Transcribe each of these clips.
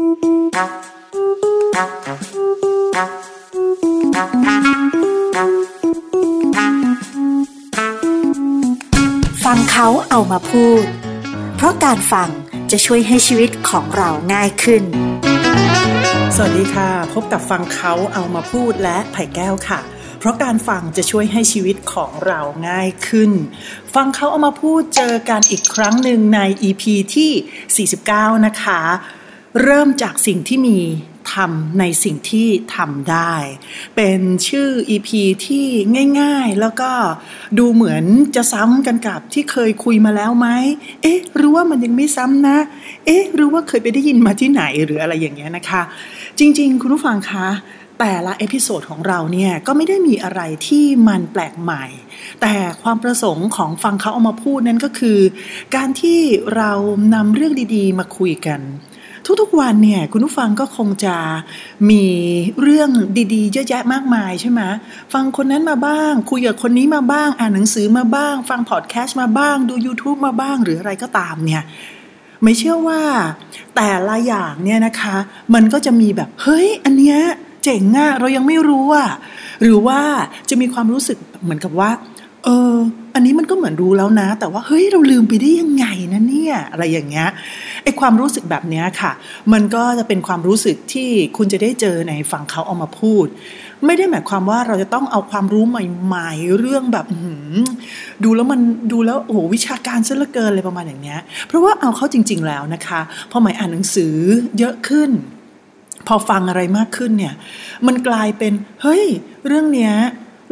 ฟังเขาเอามาพูด เพราะการฟังจะช่วยให้ชีวิตของเราง่ายขึ้น สวัสดีค่ะ พบกับฟังเขาเอามาพูดและไผ่แก้วค่ะ เพราะการฟังจะช่วยให้ชีวิตของเราง่ายขึ้น ฟังเขาเอามาพูดเจอกันอีกครั้งหนึ่งใน EP ที่ 49 นะคะ เริ่มจากสิ่งที่มีทำในสิ่งที่ทำได้ เป็นชื่อ EP ที่ง่ายๆ แล้วก็ดูเหมือนจะซ้ำกันกับที่เคยคุยมาแล้วไหม เอ๊ะ หรือว่ามันยังไม่ซ้ำนะ เอ๊ะ หรือว่าเคยไปได้ยินมาที่ไหนหรืออะไรอย่างเงี้ยนะคะ จริงๆ คุณผู้ฟังคะ แต่ละ episode ของเราเนี่ยก็ไม่ได้มีอะไรที่มันแปลกใหม่ แต่ความประสงค์ของฟังเขาเอามาพูดนั้นก็คือ การที่เรานำเรื่องดีๆ มาคุยกัน ทุกๆวันเนี่ยคุณผู้ฟังก็คงจะมีเรื่องดีๆ เยอะแยะมากมายใช่ไหมฟังคนนั้นมาบ้าง คุยกับคนนี้มาบ้าง อ่านหนังสือมาบ้าง ฟังพอดแคสต์มาบ้าง ดู YouTube มาบ้างหรืออะไรก็ตามเนี่ยไม่เชื่อว่าแต่ละอย่างเนี่ยนะคะ มันก็จะมีแบบ เฮ้ย อันเนี้ยเจ๋งอะเรายังไม่รู้อะหรือว่าจะมีความรู้สึกเหมือนกับว่า เออ อันนี้มันก็เหมือนรู้แล้วนะ แต่ว่าเฮ้ยเราลืมไปได้ยังไงนะเนี่ย อะไรอย่างเงี้ย ไอความรู้สึกแบบเนี้ยค่ะ มันก็จะเป็นความรู้สึกที่คุณจะได้เจอในฝั่งเขาเอามาพูด ไม่ได้หมายความว่าเราจะต้องเอาความรู้ใหม่ๆ เรื่องแบบดูแล้วมันดูแล้วโอ้โหวิชาการซะเหลือเกินอะไรประมาณอย่างเนี้ย เพราะว่าเอาเข้าจริง ๆ แล้วนะคะพอหมายอ่านหนังสือเยอะขึ้น พอฟังอะไรมากขึ้นเนี่ย มันกลายเป็นเฮ้ย เรื่องเนี้ย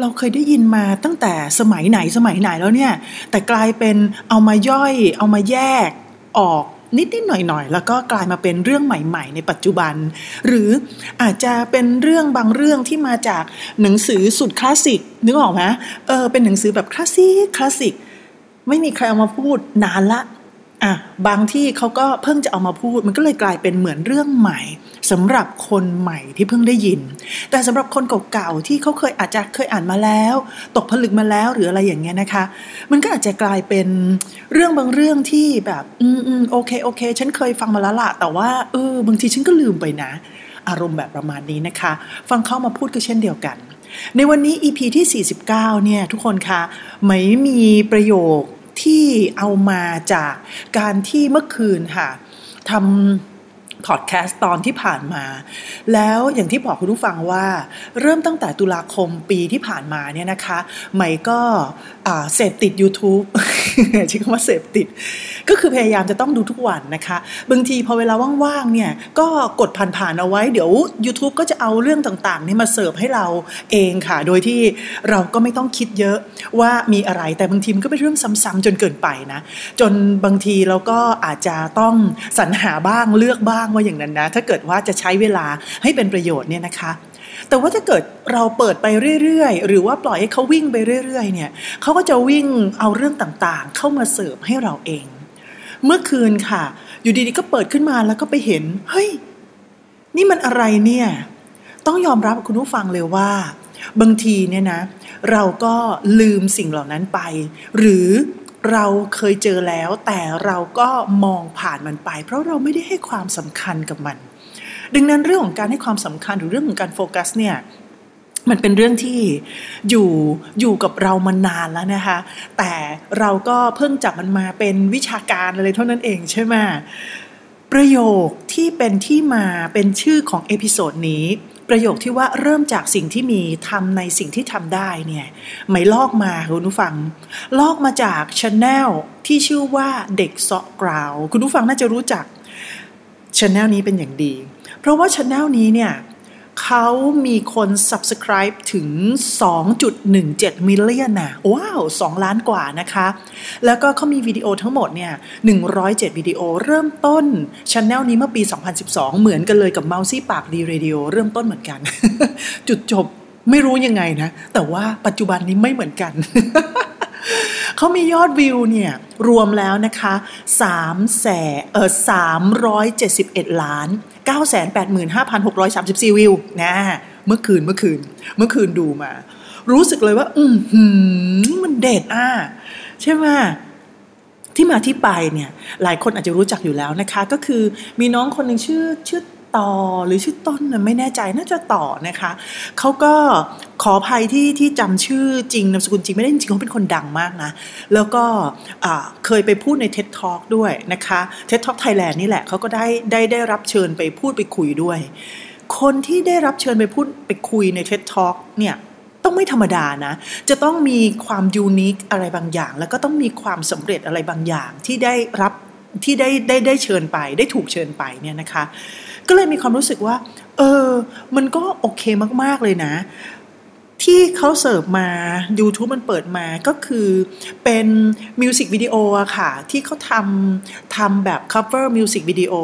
เราเคยได้ยินมาตั้งแต่สมัยไหนสมัยไหนแล้วเนี่ย แต่กลายเป็นเอามาย่อย เอามาแยกออก นิดนิดหน่อยหน่อยๆ แล้วก็กลายมาเป็นเรื่องใหม่ ๆ ในปัจจุบัน หรืออาจจะเป็นเรื่องบางเรื่องที่มาจากหนังสือสุดคลาสสิกนึกออกไหมเออเป็นหนังสือแบบคลาสสิกคลาสสิกไม่มีใครเอามาพูดนานละ อะบางที่เขาก็เพิ่งจะเอามาพูด มันก็เลยกลายเป็นเหมือนเรื่องใหม่สำหรับคนใหม่ที่เพิ่งได้ยิน แต่สำหรับคนเก่าๆที่เขาเคยอาจจะเคยอ่านมาแล้ว ตกผลึกมาแล้วหรืออะไรอย่างเงี้ยนะคะ มันก็อาจจะกลายเป็นเรื่องบางเรื่องที่แบบอืมอืมโอเคโอเค ฉันเคยฟังมาแล้วล่ะแต่ว่าเออบางทีฉันก็ลืมไปนะ อารมณ์แบบประมาณนี้นะคะ ฟังเข้ามาพูดก็เช่นเดียวกัน ในวันนี้ EP ที่ 49 เนี่ยทุกคนคะไม่มีประโยค ที่เอามาจากการที่เมื่อคืนค่ะทำ พอดแคสต์ตอนที่ผ่านมา แล้วอย่างที่บอกคุณผู้ฟังว่า เริ่มตั้งแต่ตุลาคมปีที่ผ่านมาเนี่ยนะคะใหม่ก็เสพติด YouTube ใช้คำว่าเสพติด ก็คือพยายามจะต้องดูทุกวันนะคะ บางทีพอเวลาว่างๆเนี่ยก็กดผ่านๆเอาไว้เดี๋ยว YouTube ก็จะเอาเรื่องต่างๆนี่มาเสิร์ฟให้เราเองค่ะ โดยที่เราก็ไม่ต้องคิดเยอะว่ามีอะไรแต่บางทีมันก็เป็นเรื่องซ้ำๆจนเกินไปนะ จนบางทีเราก็อาจจะต้องสรรหาบ้างเลือกบ้างว่าอย่างนั้นนะ ถ้าเกิดว่าจะใช้เวลาให้เป็นประโยชน์เนี่ยนะคะ แต่ว่าถ้าเกิดเราเปิดไปเรื่อยๆ หรือว่าปล่อยให้เขาวิ่งไปเรื่อย ๆ เนี่ยเขาก็จะวิ่งเอาเรื่องต่างๆ เข้ามาเสิร์ฟให้เราเอง เมื่อคืนค่ะ อยู่ดีๆก็เปิดขึ้นมาแล้วก็ไปเห็น เฮ้ย นี่มันอะไรเนี่ย ต้องยอมรับคุณผู้ฟังเลยว่า บางทีเนี่ยนะ เราก็ลืมสิ่งเหล่านั้นไป หรือ เราเคยเจอแล้ว แต่เราก็มองผ่านมันไป เพราะเราไม่ได้ให้ความสำคัญกับมัน ดังนั้นเรื่องของการให้ความสำคัญหรือเรื่องของการโฟกัสเนี่ยมันเป็นเรื่องที่อยู่อยู่กับเรามานานแล้วนะคะ แต่เราก็เพิ่งจับมันมาเป็นวิชาการอะไรเท่านั้นเองใช่ไหมประโยคที่เป็นที่มาเป็นชื่อของ episode นี้ ประโยคที่ว่าเริ่มจากสิ่งที่มีทำในสิ่งที่ทำได้เนี่ยไม่ลอกมาคุณผู้ฟัง ลอกมาจาก channel ที่ชื่อว่าเด็กเซาะกราว คุณผู้ฟังน่าจะรู้จัก channel นี้เป็นอย่างดี เพราะว่า channel นี้เนี่ย เขามีคน subscribe ถึง 2.17 million นะว้าว 2 ล้านกว่านะคะ แล้วก็เขามีวิดีโอทั้งหมดเนี่ย 107 วิดีโอเริ่มต้นช anel นี้เมื่อปี 2012 เหมือนกันเลยกับ m o u s y ปากดีเรดิโอเริ่มต้นเหมือนกัน จุดจบไม่รู้ยังไงนะ แต่ว่าปัจจุบันนี้ไม่เหมือนกันเขามียอดวิวเนี่ย รวมแล้วนะคะ3แสนเออ371 ล้าน 985,634 วิวนะเมื่อคืนเมื่อคืน เมื่อคืนดูมา รู้สึกเลยว่า อื้มมันเด็ดอะใช่ไหมที่มาที่ไปเนี่ย หลายคนอาจจะรู้จักอยู่แล้วนะคะ ก็คือมีน้องคนหนึ่งชื่อชื่อ ต่อหรือชื่อต้นไม่แน่ใจน่าจะต่อนะคะเขาก็ขออภัยที่ที่จำชื่อจริงนามสกุลจริงไม่ได้จริงเขาเป็นคนดังมากนะ แล้วก็เคยไปพูดใน TED Talk ด้วยนะคะ TED Talk Thailand นี่แหละเขาก็ได้ได้ได้รับเชิญไปพูดไปคุยด้วย คนที่ได้รับเชิญไปพูดไปคุยใน TED Talk เนี่ยต้องไม่ธรรมดานะ จะต้องมีความ unique อะไรบางอย่าง แล้วก็ต้องมีความสำเร็จอะไรบางอย่างที่ได้รับที่ได้ได้ได้เชิญไป ได้ถูกเชิญไปเนี่ยนะคะ ก็เลยมีความรู้สึกว่า เออ มันก็โอเคมากๆเลยนะ ที่เขาเสิร์ฟมา YouTube มันเปิดมาก็คือเป็นมิวสิกวิดีโออะค่ะ ที่เขาทำทำแบบ cover มิวสิกวิดีโอ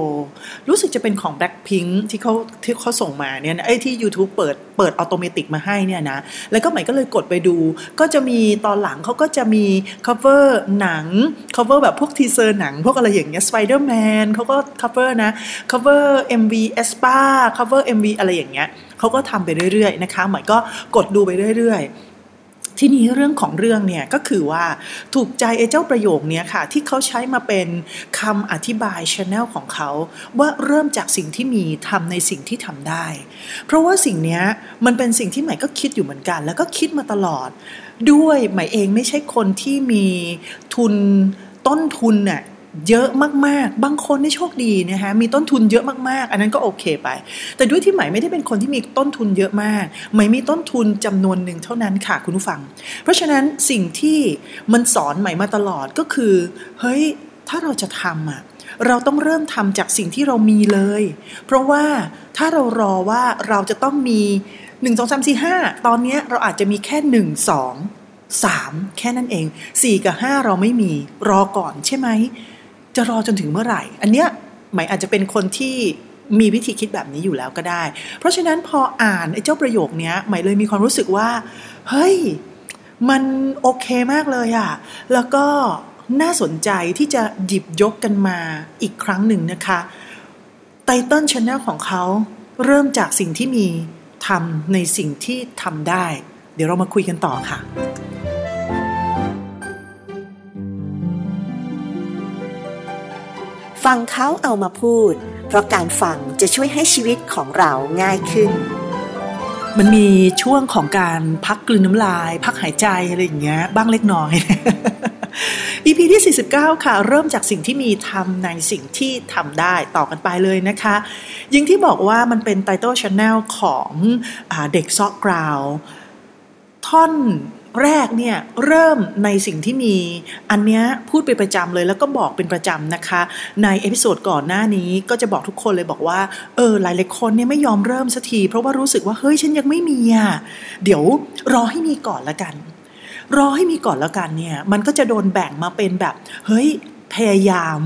รู้สึกจะเป็นของ Blackpink ที่เขาที่เขาส่งมาเนี่ยไอ้ที่ YouTube เปิดเปิดอัตโนมัติมาให้เนี่ยนะ แล้วก็ใหม่ก็เลยกดไปดู ก็จะมีตอนหลังเขาก็จะมี cover หนัง cover แบบพวกทีเซอร์หนัง พวกอะไรอย่างเงี้ย Spider-Man เขาก็ cover นะ cover MV e s p a cover MV อะไรอย่างเงี้ยเขาก็ทำไปเรื่อยๆนะคะหมายก็กดดูไปเรื่อยๆ ที่นี้เรื่องของเรื่องเนี่ยก็คือว่าถูกใจไอ้เจ้าประโยคนี้ค่ะ ที่เขาใช้มาเป็นคำอธิบายชแนลของเขา ว่าเริ่มจากสิ่งที่มีทำในสิ่งที่ทำได้ เพราะว่าสิ่งนี้มันเป็นสิ่งที่ใหม่ก็คิดอยู่เหมือนกัน แล้วก็คิดมาตลอด ด้วยใหม่เองไม่ใช่คนที่มีทุนต้นทุนเนี่ย เยอะมากๆ บางคนนี่โชคดีนะคะมีต้นทุนเยอะมากๆ อันนั้นก็โอเคไป แต่ด้วยที่ใหม่ไม่ได้เป็นคนที่มีต้นทุนเยอะมากใหม่มีต้นทุนจำนวนหนึ่งเท่านั้นค่ะคุณผู้ฟัง เพราะฉะนั้นสิ่งที่มันสอนใหม่มาตลอดก็คือ เฮ้ย ถ้าเราจะทำอะเราต้องเริ่มทำจากสิ่งที่เรามีเลย เพราะว่าถ้าเรารอว่าเราจะต้องมี 1 2 3 4 5 ตอนนี้เราอาจจะมีแค่ 1 2 3 แค่นั้นเอง 4 กับ 5 เราไม่มีรอก่อนใช่ไหม จะรอจนถึงเมื่อไหร่ อันเนี้ยหมายอาจจะเป็นคนที่มีวิธีคิดแบบนี้อยู่แล้วก็ได้ เพราะฉะนั้นพออ่านไอ้เจ้าประโยคนี้หมายเลยมีความรู้สึกว่า เฮ้ย มันโอเคมากเลยอะแล้วก็น่าสนใจที่จะหยิบยกกันมาอีกครั้งหนึ่งนะคะไตเติลชแนลของเขาเริ่มจากสิ่งที่มีทำในสิ่งที่ทำได้ เดี๋ยวเรามาคุยกันต่อค่ะ ฟังเขาเอามาพูด เพราะการฟังจะช่วยให้ชีวิตของเราง่ายขึ้น มันมีช่วงของการพักกลืนน้ำลาย พักหายใจอะไรอย่างเงี้ย บ้างเล็กน้อย EP ที่ 49 ค่ะ เริ่มจากสิ่งที่มีทำในสิ่งที่ทำได้ต่อกันไปเลยนะคะ ยิ่งที่บอกว่ามันเป็นไตเติลช n แนลของอเด็กซอกกราวท่อน แรกเนี่ยเริ่มในสิ่งที่มี อันเนี้ยพูดเป็นประจำเลยแล้วก็บอกเป็นประจำนะคะ ใน episode ก่อนหน้านี้ก็จะบอกทุกคนเลยบอกว่าเออหลายหลายคนเนี่ยไม่ยอมเริ่มสักที เพราะว่ารู้สึกว่าเฮ้ยฉันยังไม่มีอะเดี๋ยวรอให้มีก่อนละกัน รอให้มีก่อนละกันเนี่ยมันก็จะโดนแบ่งมาเป็นแบบ เฮ้ยพยายาม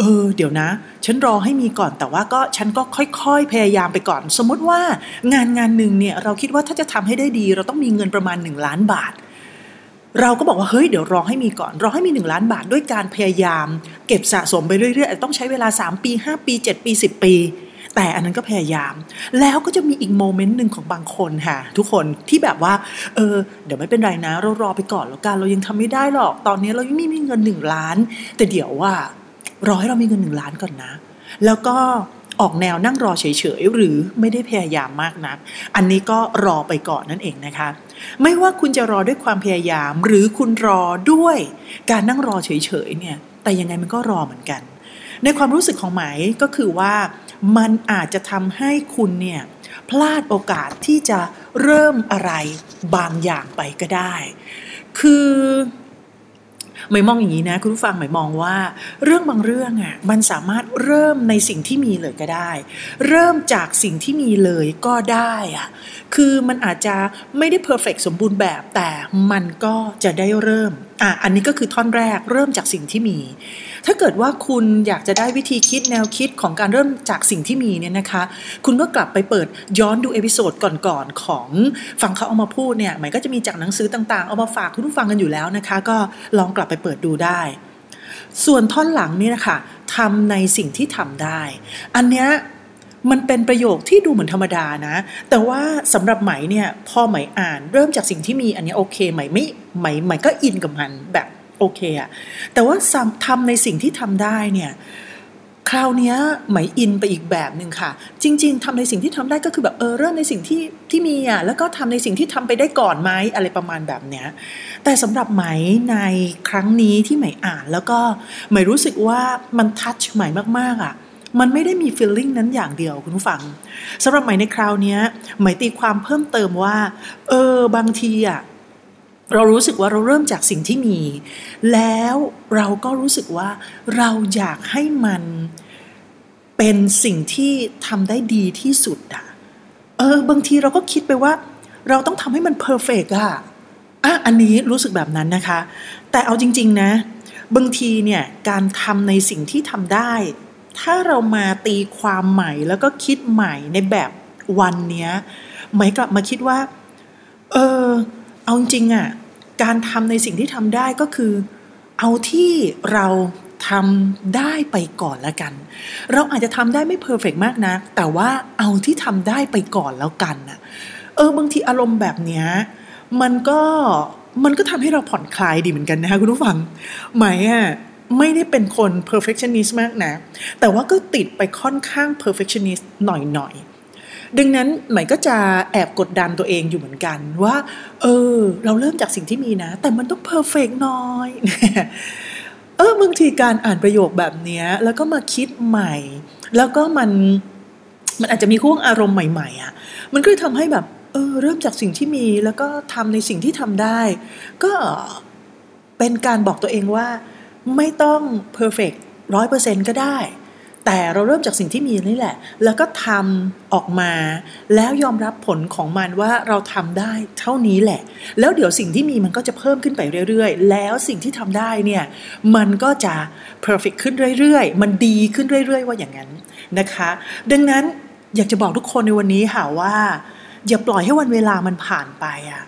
เออเดี๋ยวนะ ฉันรอให้มีก่อนแต่ว่าก็ฉันก็ค่อยๆ พยายามไปก่อน สมมติว่างานงานหนึ่งเนี่ยเราคิดว่าถ้าจะทำให้ได้ดี เราต้องมีเงินประมาณหนึ่งล้านบาท เราก็บอกว่าเฮ้ยเดี๋ยวรอให้มีก่อน รอให้มีหนึ่งล้านบาทด้วยการพยายาม เก็บสะสมไปเรื่อยๆ ต้องใช้เวลา 3 ปี 5 ปี 7 ปี 10 ปี แต่อันนั้นก็พยายาม แล้วก็จะมีอีกโมเมนต์หนึ่งของบางคนค่ะ ทุกคนที่แบบว่าเออเดี๋ยวไม่เป็นไรนะ เรารอไปก่อนแล้วกันเรายังทำไม่ได้หรอกตอนนี้เรายังไม่มีเงินหนึ่งล้าน แต่เดี๋ยวว่า รอให้เรามีเงินหนึ่งล้านก่อนนะ แล้วก็ออกแนวนั่งรอเฉยๆ หรือไม่ได้พยายามมากนัก อันนี้ก็รอไปก่อนนั่นเองนะคะ ไม่ว่าคุณจะรอด้วยความพยายาม หรือคุณรอด้วยการนั่งรอเฉยๆเนี่ย แต่ยังไงมันก็รอเหมือนกัน ในความรู้สึกของไหมก็คือว่ามันอาจจะทำให้คุณเนี่ยพลาดโอกาสที่จะเริ่มอะไรบางอย่างไปก็ได้ คือ หมายมองอย่างนี้นะ คุณผู้ฟังหมายมองว่า เรื่องบางเรื่องอะมันสามารถเริ่มในสิ่งที่มีเลยก็ได้ เริ่มจากสิ่งที่มีเลยก็ได้อะคือมันอาจจะไม่ได้ perfect สมบูรณ์แบบแต่มันก็จะได้เริ่ม อะอันนี้ก็คือท่อนแรกเริ่มจากสิ่งที่มี ถ้าเกิดว่าคุณอยากจะได้วิธีคิดแนวคิดของการเริ่มจากสิ่งที่มีเนี่ยนะคะ คุณก็กลับไปเปิดย้อนดู episode ก่อนๆของฟังเขาเอามาพูดเนี่ยหมวยก็จะมีจากหนังสือต่างๆ เอามาฝากคุณผู้ฟังกันอยู่แล้วนะคะ ก็ลองกลับไปเปิดดูได้ ส่วนท่อนหลังนี่นะคะทำในสิ่งที่ทำได้ อันเนี้ย มันเป็นประโยคที่ดูเหมือนธรรมดานะ แต่ว่าสำหรับไหมเนี่ยพอไหมอ่านเริ่มจากสิ่งที่มีอันนี้โอเคไหมไม่ไหมไหมก็อินกับมันแบบโอเคอะแต่ว่าทำในสิ่งที่ทำได้เนี่ยคราวนี้ไหมอินไปอีกแบบหนึ่งค่ะ จริง ๆทำในสิ่งที่ทำได้ก็คือแบบเออเริ่มในสิ่งที่ที่มีอะแล้วก็ทำในสิ่งที่ทำไปได้ก่อนไหมอะไรประมาณแบบเนี้ยแต่สำหรับไหมในครั้งนี้ที่ไหมอ่าน แล้วก็ไหมรู้สึกว่ามันทัชไหมมากๆอะ มันไม่ได้มีฟีลลิ่งนั้นอย่างเดียวคุณผู้ฟังสำหรับไหม่ในคราวนี้ไหมตีความเพิ่มเติมว่า เออบางทีอะเรารู้สึกว่าเราเริ่มจากสิ่งที่มี แล้วเราก็รู้สึกว่าเราอยากให้มันเป็นสิ่งที่ทำได้ดีที่สุดอะเออบางทีเราก็คิดไปว่า เราต้องทำให้มันเพอร์เฟกอะอะอันนี้รู้สึกแบบนั้นนะคะ แต่เอาจริง ๆ นะ บางทีเนี่ยการทำในสิ่งที่ทำได้ ถ้าเรามาตีความใหม่แล้วก็คิดใหม่ในแบบวันเนี้ยหมายกลับมาคิดว่า เออ เอาจริงอะการทำในสิ่งที่ทำได้ก็คือ เอาที่เราทำได้ไปก่อนแล้วกัน เราอาจจะทำได้ไม่เพอร์เฟกมากนะแต่ว่าเอาที่ทำได้ไปก่อนแล้วกันนะเออบางทีอารมณ์แบบเนี้ยมันก็มันก็ทำให้เราผ่อนคลายดีเหมือนกันนะคะคุณผู้ฟัง หมายอะ ไม่ได้เป็นคน perfectionist มากนะ แต่ว่าก็ติดไปค่อนข้าง perfectionist หน่อยๆ ดังนั้นหมายก็จะแอบกดดันตัวเองอยู่เหมือนกันว่า เออ เราเริ่มจากสิ่งที่มีนะ แต่มันต้อง perfect หน้อยเออบางทีการอ่านประโยคแบบนี้แล้วก็มาคิดใหม่ แล้วก็มันมันอาจจะมีข่วงอารมณ์ใหม่ๆอะ่ะ มันก็เลยทำให้แบบเออเริ่มจากสิ่งที่มีแล้วก็ทำในสิ่งที่ทำได้ ก็เป็นการบอกตัวเองว่า ไม่ต้องเพอร์เฟกต์ร้อยเปอร์เซ็นต์ก็ได้ แต่เราเริ่มจากสิ่งที่มีนี่แหละ แล้วก็ทำออกมา แล้วยอมรับผลของมันว่าเราทำได้เท่านี้แหละ แล้วเดี๋ยวสิ่งที่มีมันก็จะเพิ่มขึ้นไปเรื่อยๆ แล้วสิ่งที่ทำได้เนี่ยมันก็จะ perfect ขึ้นเรื่อยๆ มันดีขึ้นเรื่อยๆ ว่าอย่างนั้นนะคะ ดังนั้นอยากจะบอกทุกคนในวันนี้ค่ะว่า อย่าปล่อยให้วันเวลามันผ่านไปอะ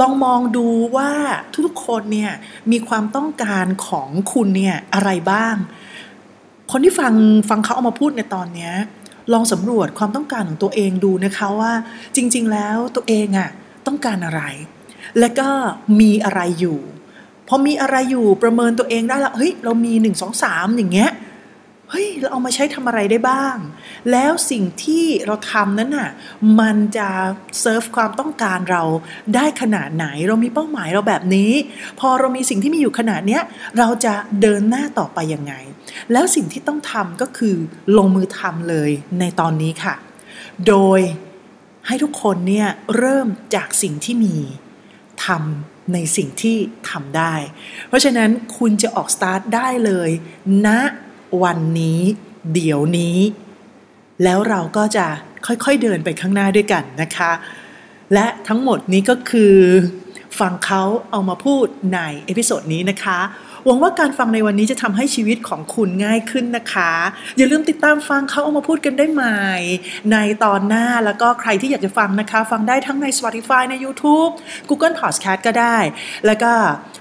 ลองมองดูว่าทุกๆคนเนี่ยมีความต้องการของคุณเนี่ยอะไรบ้าง คนที่ฟังฟังเขาเอามาพูดในตอนนี้ลองสำรวจความต้องการของตัวเองดูนะคะว่า จริง ๆ แล้วตัวเองอะ่ะต้องการอะไร และก็มีอะไรอยู่พอมีอะไรอยู่ประเมินตัวเองได้และเฮ้ยเรามีหนึ่งสองสามอย่างเงี้ย เฮ้ยเราเอามาใช้ทำอะไรได้บ้าง แล้วสิ่งที่เราทำนั้นน่ะมันจะเซิร์ฟความต้องการเราได้ขนาดไหน เรามีเป้าหมายเราแบบนี้ พอเรามีสิ่งที่มีอยู่ขนาดเนี้ยเราจะเดินหน้าต่อไปยังไง แล้วสิ่งที่ต้องทำก็คือลงมือทำเลยในตอนนี้ค่ะ โดยให้ทุกคนเนี่ยเริ่มจากสิ่งที่มีทำในสิ่งที่ทำได้ เพราะฉะนั้นคุณจะออกสตาร์ทได้เลยณนะ วันนี้ เดี๋ยวนี้ แล้วเราก็จะค่อยๆเดินไปข้างหน้าด้วยกันนะคะ และทั้งหมดนี้ก็คือ ฟังเขาเอามาพูดใน episode นี้นะคะ หวังว่าการฟังในวันนี้จะทำให้ชีวิตของคุณง่ายขึ้นนะคะ อย่าลืมติดตามฟังเขาเอามาพูดกันได้ใหม่ ในตอนหน้าแล้วก็ใครที่อยากจะฟังนะคะ ฟังได้ทั้งใน Spotify ใน YouTube Google Podcast ก็ได้ แล้วก็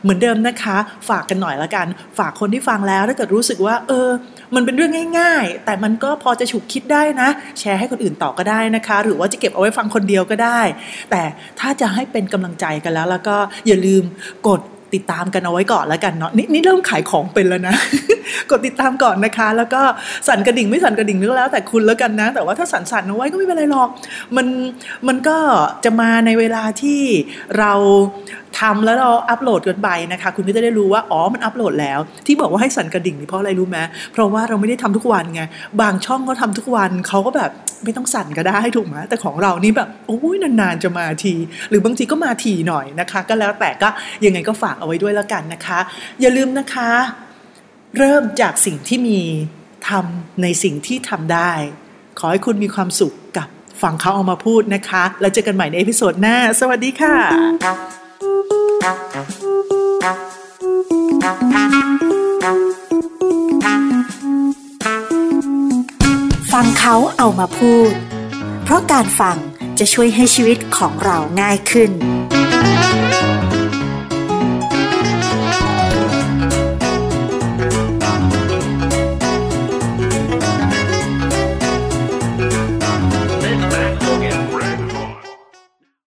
เหมือนเดิมนะคะ ฝากกันหน่อยละกัน ฝากคนที่ฟังแล้วถ้าเกิดรู้สึกว่า เออ มันเป็นเรื่องง่าย ๆ แต่มันก็พอจะฉุกคิดได้นะ แชร์ให้คนอื่นต่อก็ได้นะคะ หรือว่าจะเก็บเอาไว้ฟังคนเดียวก็ได้ แต่ถ้าจะให้เป็นกำลังใจกันแล้ว แล้วก็อย่าลืมกด ติดตามกันเอาไว้ก่อนแล้วกันเนาะนี่นี่เริ่มขายของเป็นแล้วนะ กดติดตามก่อนนะคะ แล้วก็สั่นกระดิ่งไม่สั่นกระดิ่งนึกแล้วแต่คุณแล้วกันนะ แต่ว่าถ้าสั่นสั่นเอาไว้ก็ไม่เป็นไรหรอก มันมันก็จะมาในเวลาที่เรา ทำแล้วเราอัปโหลดกันไปนะคะ คุณก็จะได้รู้ว่าอ๋อมันอัปโหลดแล้ว ที่บอกว่าให้สั่นกระดิ่งนี่เพราะอะไรรู้ไหมเพราะว่าเราไม่ได้ทำทุกวันไงบางช่องก็ทำทุกวันเขาก็แบบไม่ต้องสั่นก็ได้ถูกไหมแต่ของเรานี่แบบโอ้ยนานๆจะมาที หรือบางทีก็มาทีหน่อยนะคะ ก็แล้วแต่ก็ยังไงก็ฝากเอาไว้ด้วยแล้วกันนะคะ อย่าลืมนะคะ เริ่มจากสิ่งที่มีทำในสิ่งที่ทำได้ ขอให้คุณมีความสุขกับฟังเขาเอามาพูดนะคะ แล้วเจอกันใหม่ใน episode หน้า สวัสดีค่ะ ฟังเขาเอามาพูด เพราะการฟังจะช่วยให้ชีวิตของเราง่ายขึ้น